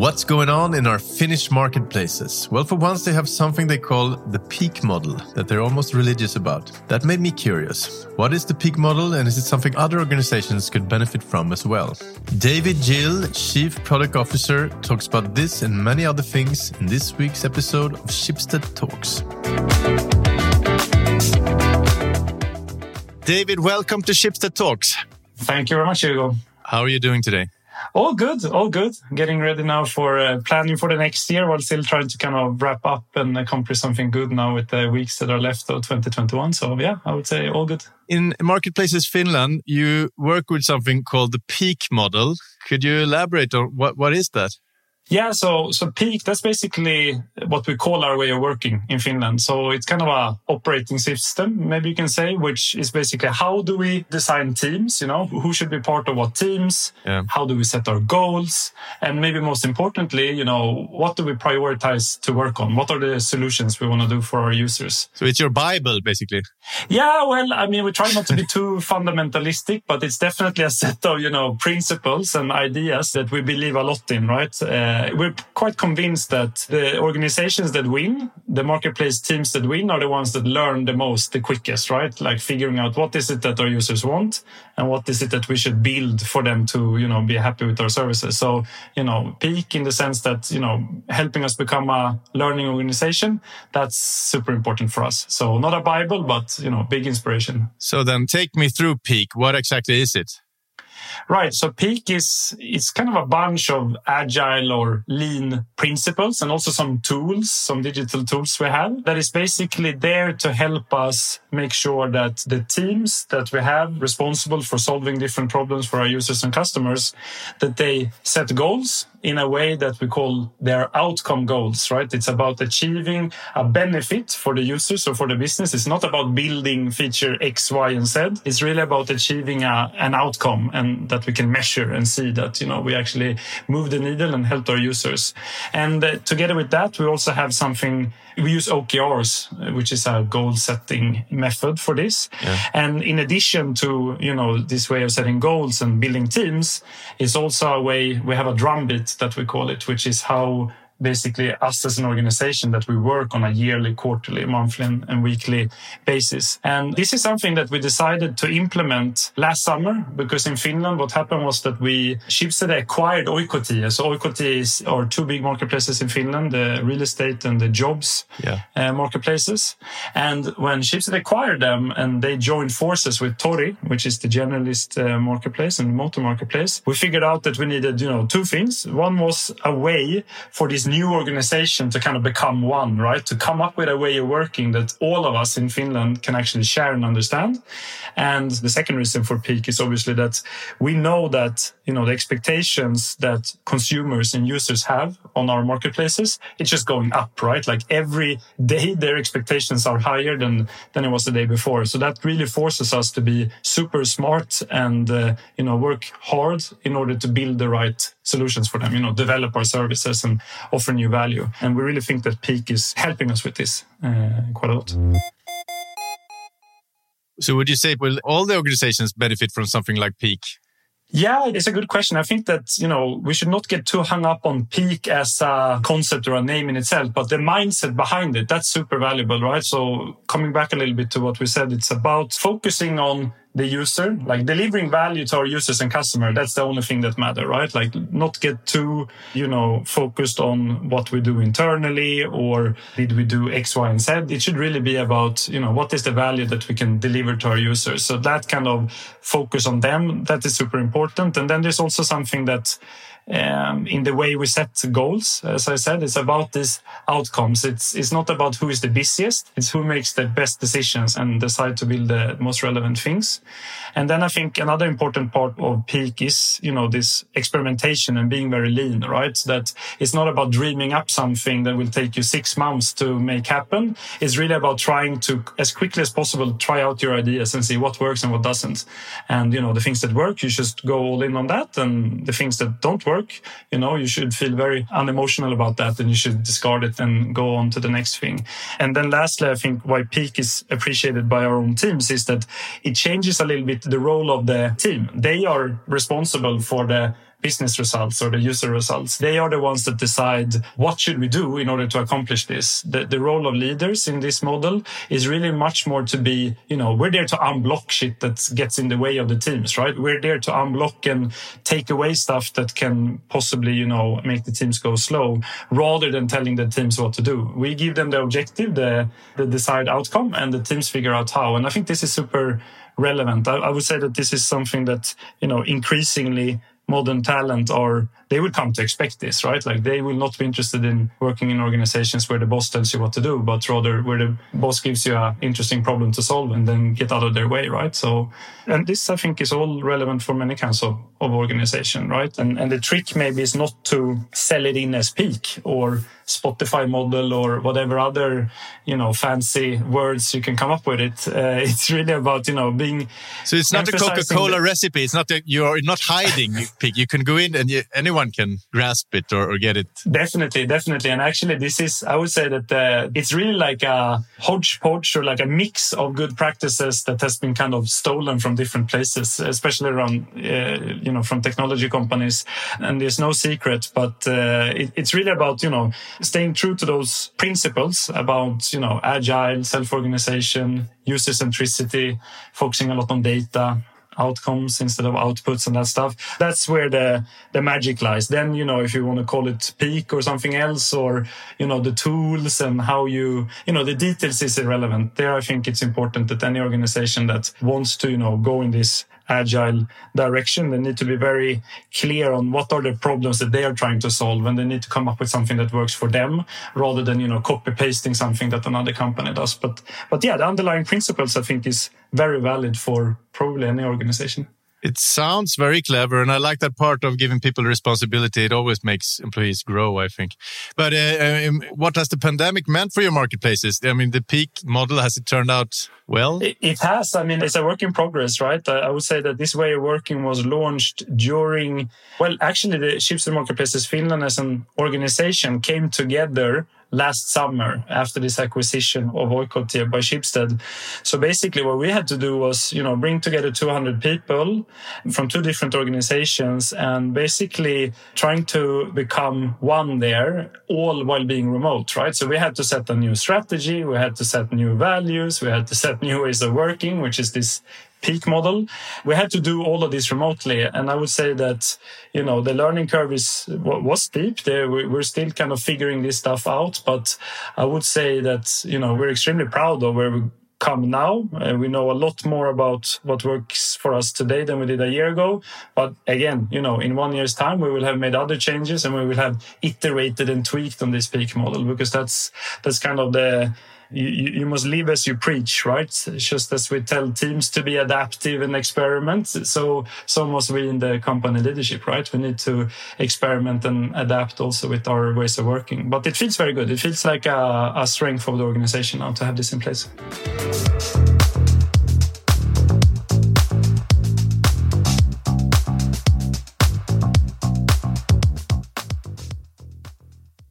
What's going on in our Finnish marketplaces? Well, for once, they have something they call the peak model that they're almost religious about. That made me curious. What is the peak model, and is it something other organizations could benefit from as well? David Gill, Chief Product Officer, talks about this and many other things in this week's episode of Schibsted Talks. David, welcome to Schibsted Talks. Thank you very much, Hugo. How are you doing today? All good, all good. Getting ready now for uh, planning for the next year while still trying to kind of wrap up and accomplish something good now with the weeks that are left of 2021. So, yeah, I would say all good. In Marketplaces Finland, you work with something called the peak model. Could you elaborate on what, what is that? Yeah, so so peak that's basically what we call our way of working in Finland. So it's kind of a operating system, maybe you can say, which is basically how do we design teams, you know, who should be part of what teams, yeah. how do we set our goals, and maybe most importantly, you know, what do we prioritize to work on? What are the solutions we want to do for our users? So it's your bible basically. Yeah, well, I mean, we try not to be too fundamentalistic, but it's definitely a set of, you know, principles and ideas that we believe a lot in, right? Uh, uh, we're quite convinced that the organizations that win, the marketplace teams that win, are the ones that learn the most, the quickest, right? Like figuring out what is it that our users want and what is it that we should build for them to, you know, be happy with our services. So, you know, peak in the sense that, you know, helping us become a learning organization, that's super important for us. So not a Bible, but, you know, big inspiration. So then take me through peak. What exactly is it? Right. So peak is it's kind of a bunch of agile or lean principles and also some tools, some digital tools we have that is basically there to help us make sure that the teams that we have responsible for solving different problems for our users and customers, that they set goals in a way that we call their outcome goals, right? It's about achieving a benefit for the users or for the business. It's not about building feature X, Y, and Z. It's really about achieving a, an outcome and that we can measure and see that, you know, we actually move the needle and help our users. And uh, together with that, we also have something we use OKRs, which is a goal setting method for this. Yeah. And in addition to, you know, this way of setting goals and building teams is also a way we have a drumbeat that we call it, which is how basically us as an organization that we work on a yearly, quarterly, monthly, and weekly basis. And this is something that we decided to implement last summer because in Finland, what happened was that we Schibsted acquired Oikotie. So Oikotie is our two big marketplaces in Finland, the real estate and the jobs yeah. uh, marketplaces. And when Schibsted acquired them and they joined forces with Tori, which is the generalist uh, marketplace and motor marketplace, we figured out that we needed, you know, two things. One was a way for these new organization to kind of become one, right? To come up with a way of working that all of us in Finland can actually share and understand. And the second reason for peak is obviously that we know that, you know, the expectations that consumers and users have on our marketplaces, it's just going up, right? Like every day their expectations are higher than, than it was the day before. So that really forces us to be super smart and, uh, you know, work hard in order to build the right solutions for them, you know, develop our services and offer new value. And we really think that Peak is helping us with this uh, quite a lot. So would you say will all the organizations benefit from something like Peak? Yeah, it's a good question. I think that, you know, we should not get too hung up on peak as a concept or a name in itself, but the mindset behind it, that's super valuable, right? So coming back a little bit to what we said, it's about focusing on the user, like delivering value to our users and customer. That's the only thing that matter, right? Like not get too, you know, focused on what we do internally or did we do X, Y, and Z. It should really be about, you know, what is the value that we can deliver to our users. So that kind of focus on them, that is super important. And then there's also something that um, in the way we set goals. As I said, it's about these outcomes. It's it's not about who is the busiest. It's who makes the best decisions and decide to build the most relevant things. And then I think another important part of peak is you know this experimentation and being very lean. Right, that it's not about dreaming up something that will take you six months to make happen. It's really about trying to as quickly as possible try out your ideas and see what works and what doesn't. And you know the things that work, you just go all in on that, and the things that don't work work, you know, you should feel very unemotional about that and you should discard it and go on to the next thing. And then lastly, I think why peak is appreciated by our own teams is that it changes a little bit the role of the team. They are responsible for the business results or the user results. They are the ones that decide what should we do in order to accomplish this. The, the role of leaders in this model is really much more to be, you know, we're there to unblock shit that gets in the way of the teams, right? We're there to unblock and take away stuff that can possibly, you know, make the teams go slow rather than telling the teams what to do. We give them the objective, the, the desired outcome and the teams figure out how. And I think this is super relevant. I, I would say that this is something that, you know, increasingly modern talent are they will come to expect this, right? Like they will not be interested in working in organizations where the boss tells you what to do, but rather where the boss gives you an interesting problem to solve and then get out of their way, right? So, and this I think is all relevant for many kinds of, of organization, right? And, and the trick maybe is not to sell it in as peak or Spotify model or whatever other, you know, fancy words you can come up with it. Uh, it's really about, you know, being. So it's not a Coca-Cola recipe. It's not that you're not hiding. you can go in and you, anyone anyone can grasp it or, or, get it. Definitely, definitely. And actually, this is, I would say that uh, it's really like a hodgepodge or like a mix of good practices that has been kind of stolen from different places, especially around, uh, you know, from technology companies. And there's no secret, but uh, it, it's really about, you know, staying true to those principles about, you know, agile, self organization, user centricity, focusing a lot on data, outcomes instead of outputs and that stuff. That's where the the magic lies. Then you know if you want to call it peak or something else, or you know the tools and how you you know the details is irrelevant. There, I think it's important that any organization that wants to you know go in this agile direction. They need to be very clear on what are the problems that they are trying to solve, and they need to come up with something that works for them rather than you know copy pasting something that another company does. But but yeah, the underlying principles I think is very valid for probably any organization. It sounds very clever, and I like that part of giving people responsibility. It always makes employees grow, I think. But uh, um, what has the pandemic meant for your marketplaces? I mean, the peak model has it turned out well? It, it has. I mean, it's a work in progress, right? I, I, would say that this way of working was launched during. Well, actually, the Ships Schibsted Marketplaces Finland as an organization came together last summer after this acquisition of Oikotie by Schibsted. So basically what we had to do was, you know, bring together 200 people from two different organizations and basically trying to become one there, all while being remote, right? So we had to set a new strategy. We had to set new values. We had to set new ways of working, which is this peak model. We had to do all of this remotely. And I would say that, you know, the learning curve is, was steep. We're still kind of figuring this stuff out. But I would say that, you know, we're extremely proud of where we come now. Uh, we know a lot more about what works for us today than we did a year ago. But again, you know, in one year's time, we will have made other changes and we will have iterated and tweaked on this peak model because that's, that's kind of the, you, you must live as you preach, right? Just as we tell teams to be adaptive and experiment, so so must we in the company leadership, right? We need to experiment and adapt also with our ways of working. But it feels very good. It feels like a, a strength of the organization now to have this in place.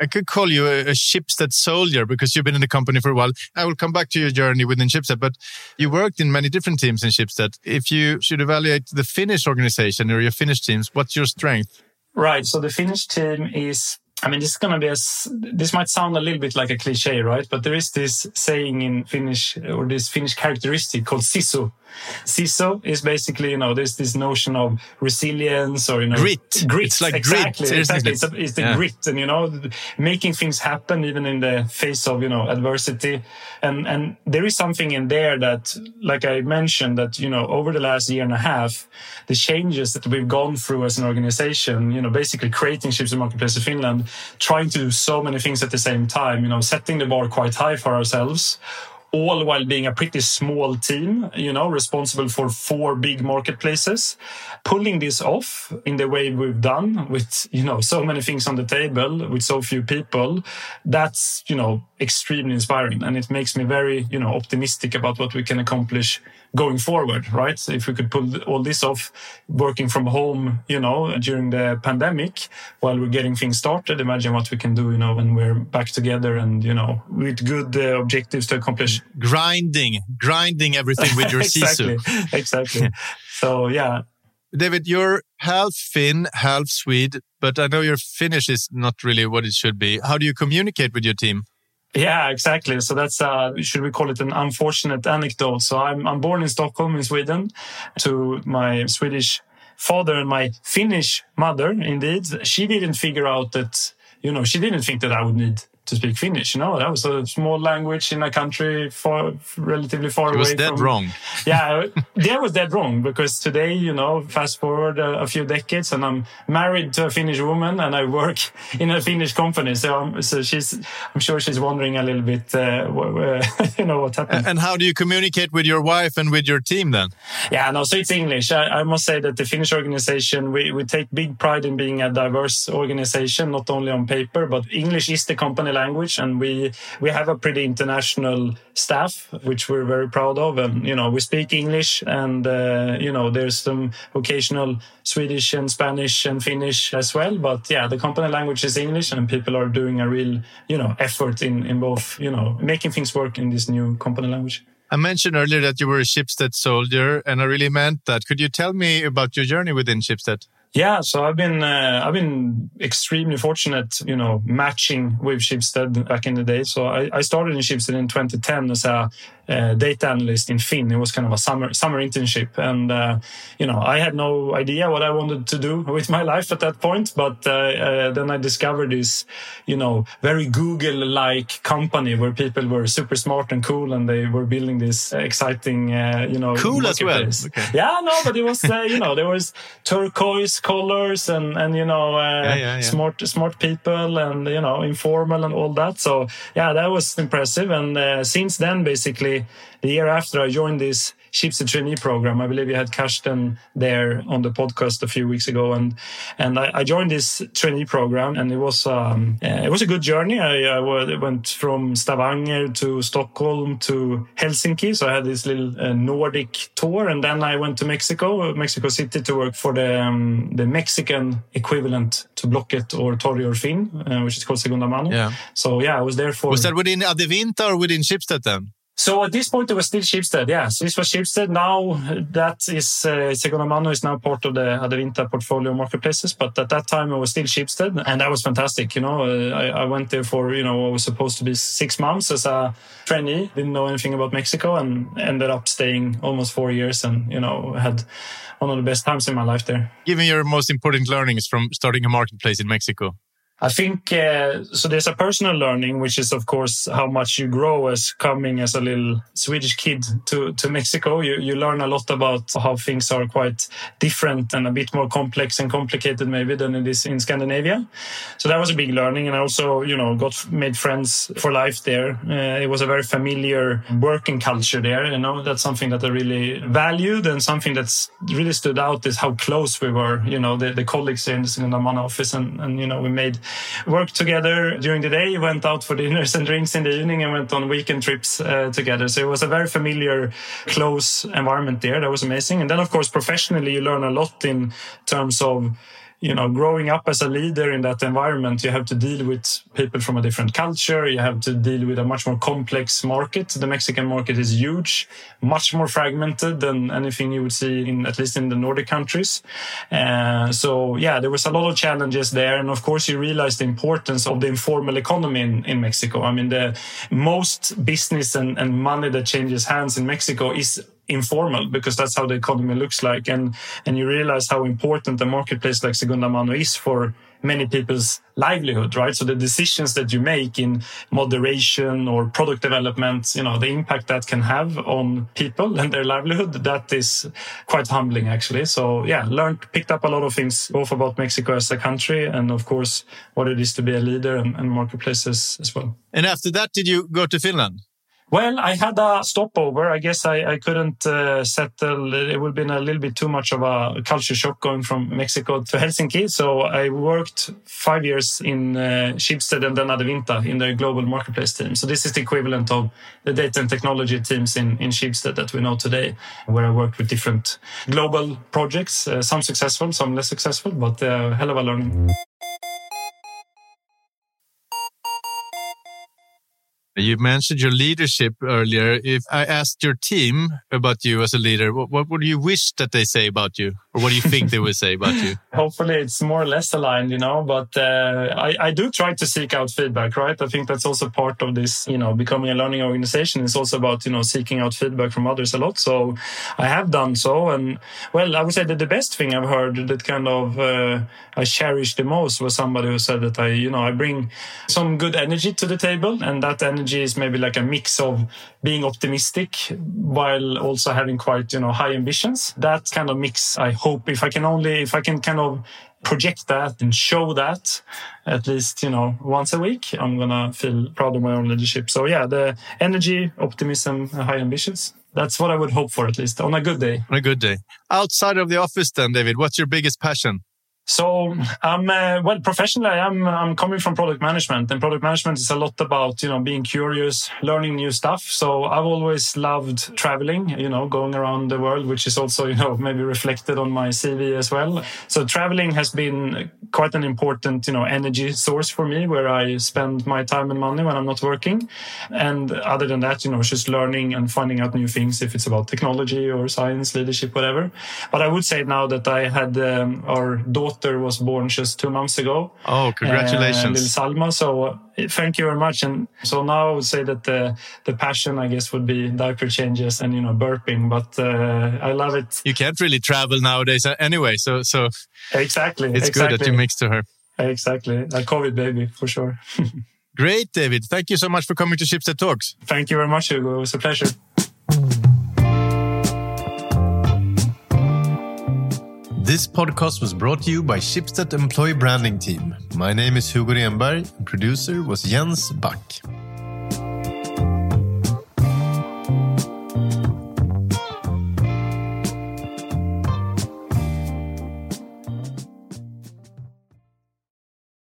I could call you a, a Schibsted soldier because you've been in the company for a while. I will come back to your journey within Schibsted, but you worked in many different teams in Schibsted. If you should evaluate the Finnish organization or your Finnish teams, what's your strength? Right. So the Finnish team is I mean, this is going to be a, this might sound a little bit like a cliche, right? But there is this saying in Finnish or this Finnish characteristic called sisu, Sisu is basically, you know, there's this notion of resilience or, you know, grit. Grit. It's like exactly, grit. Exactly. It's, a, it's the yeah. grit and, you know, making things happen even in the face of, you know, adversity. And, and there is something in there that, like I mentioned, that, you know, over the last year and a half, the changes that we've gone through as an organization, you know, basically creating Schibsted Marketplace of Finland, trying to do so many things at the same time, you know, setting the bar quite high for ourselves all while being a pretty small team, you know, responsible for four big marketplaces. Pulling this off in the way we've done with, you know, so many things on the table with so few people, that's, you know, extremely inspiring. And it makes me very, you know, optimistic about what we can accomplish going forward, right? If we could pull all this off working from home, you know, during the pandemic while we're getting things started, imagine what we can do, you know, when we're back together and, you know, with good uh, objectives to accomplish. Grinding, grinding everything with your exactly, sisu. Exactly. so, yeah, David, you're half Finn, half Swede, but I know your Finnish is not really what it should be. How do you communicate with your team? Yeah, exactly. So that's uh, should we call it an unfortunate anecdote? So I'm I'm born in Stockholm in Sweden to my Swedish father and my Finnish mother. Indeed, she didn't figure out that you know she didn't think that I would need to speak Finnish. You know, that was a small language in a country far, relatively far it away. was dead from, wrong. yeah, that was dead wrong because today, you know, fast forward a, a, few decades, and I'm married to a Finnish woman, and I work in a Finnish company. So, I'm, so she's, I'm sure she's wondering a little bit, uh, you know, what happened. And how do you communicate with your wife and with your team then? Yeah, no, so it's English. I, I must say that the Finnish organization, we, we take big pride in being a diverse organization, not only on paper, but English is the company language, and we we have a pretty international staff, which we're very proud of. And you know, we speak English, and uh, you know, there's some occasional Swedish and Spanish and Finnish as well. But yeah, the company language is English, and people are doing a real you know effort in in both you know making things work in this new company language. I mentioned earlier that you were a Schibsted soldier, and I really meant that. Could you tell me about your journey within Schibsted? Yeah, so I've been uh, I've been extremely fortunate, you know, matching with Schibsted back in the day. So I, I started in Schibsted in 2010 as a uh, data analyst in Finn. It was kind of a summer summer internship, and uh, you know I had no idea what I wanted to do with my life at that point. But uh, uh then I discovered this, you know, very Google-like company where people were super smart and cool, and they were building this exciting, uh, you know, cool as well. Okay. Yeah, no, but it was uh, you know there was turquoise colors and and you know yeah, yeah, yeah. smart smart people and you know informal and all that. So yeah, that was impressive. And since then, basically the year after I joined this Schibsted trainee program. I believe you had Karsten there on the podcast a few weeks ago, and and I, I joined this trainee program, and it was um, uh, it was a good journey. I, I, went from Stavanger to Stockholm to Helsinki, so I had this little uh, Nordic tour, and then I went to Mexico, Mexico City, to work for the um, the Mexican equivalent to Blocket or Tori or Finn, uh, which is called Segunda Mano. Yeah. So yeah, I was there for. Was that within Adevinta or within Schibsted then? So at this point, it was still Schibsted. Yeah, so this was Schibsted. Now that is uh, Segunda Mano is now part of the Adevinta portfolio marketplaces. But at that time, it was still Schibsted, and that was fantastic. You know, uh, I, I, went there for you know what was supposed to be six months as a trainee. Didn't know anything about Mexico, and ended up staying almost four years, and you know had one of the best times in my life there. Given your most important learnings from starting a marketplace in Mexico. I think uh, so. There's a personal learning, which is, of course, how much you grow as coming as a little Swedish kid to, to Mexico. You, you learn a lot about how things are quite different and a bit more complex and complicated, maybe, than it is in Scandinavia. So that was a big learning. And I also, you know, got made friends for life there. Uh, it was a very familiar working culture there. You know, that's something that I really valued and something that's really stood out is how close we were, you know, the, the colleagues in the Segunda Mano office. And, and, you know, we made worked together during the day, went out for dinners and drinks in the evening, and went on weekend trips uh, together. So it was a very familiar, close environment there. That was amazing. And then, of course, professionally, you learn a lot in terms of you know, growing up as a leader in that environment, you have to deal with people from a different culture. You have to deal with a much more complex market. The Mexican market is huge, much more fragmented than anything you would see in, at least in the Nordic countries. Uh, so yeah, there was a lot of challenges there. And of course, you realize the importance of the informal economy in, in Mexico. I mean, the most business and, and money that changes hands in Mexico is informal because that's how the economy looks like. And and you realize how important a marketplace like Segunda Mano is for many people's livelihood right? So the decisions that you make in moderation or product development you know the impact that can have on people and their livelihood that is quite humbling actually. So yeah learned picked up a lot of things both about mexico as a country and of course what it is to be a leader and, and marketplaces as well. And after that did you go to finland well, I had a stopover. I guess I, I couldn't uh, settle. It would have been a little bit too much of a culture shock going from Mexico to Helsinki. So I worked five years in uh, and then Adevinta in the global marketplace team. So this is the equivalent of the data and technology teams in, in Schibsted that we know today, where I worked with different global projects, uh, some successful, some less successful, but uh, hell of a learning. You mentioned your leadership earlier. If I asked your team about you as a leader, what, what would you wish that they say about you? Or what do you think they will say about you? Hopefully, it's more or less aligned, you know. But uh, I, I do try to seek out feedback, right? I think that's also part of this, you know, becoming a learning organization. It's also about you know seeking out feedback from others a lot. So I have done so, and well, I would say that the best thing I've heard that kind of uh, I cherish the most was somebody who said that I, you know, I bring some good energy to the table, and that energy is maybe like a mix of being optimistic while also having quite, you know, high ambitions. That kind of mix I hope if I can only, if I can kind of project that and show that at least, you know, once a week, I'm to feel proud of my own leadership. So yeah, the energy, optimism, high ambitions. That's what I would hope for, at least on a good day. On a good day. Outside of the office, then, David, what's your biggest passion? So I'm uh, well professionally. I'm I'm coming from product management, and product management is a lot about you know being curious, learning new stuff. So I've always loved traveling, you know, going around the world, which is also you know maybe reflected on my CV as well. So traveling has been quite an important you know energy source for me, where I spend my time and money when I'm not working. And other than that, you know, just learning and finding out new things if it's about technology or science, leadership, whatever. But I would say now that I had um, our daughter daughter was born just two months ago. Oh, congratulations. Uh, Salma. So uh, thank you very much. And so now I would say that the, the passion, I guess, would be diaper changes and, you know, burping. But uh, I love it. You can't really travel nowadays uh, anyway. So, so exactly. It's exactly. good that you mix to her. Exactly. A COVID baby for sure. Great, David. Thank you so much for coming to Schibsted Talks. Thank you very much, Hugo. It was a pleasure. This podcast was brought to you by Schibsted Employee Branding Team. My name is Hugo Renberg, and producer was Jens Back.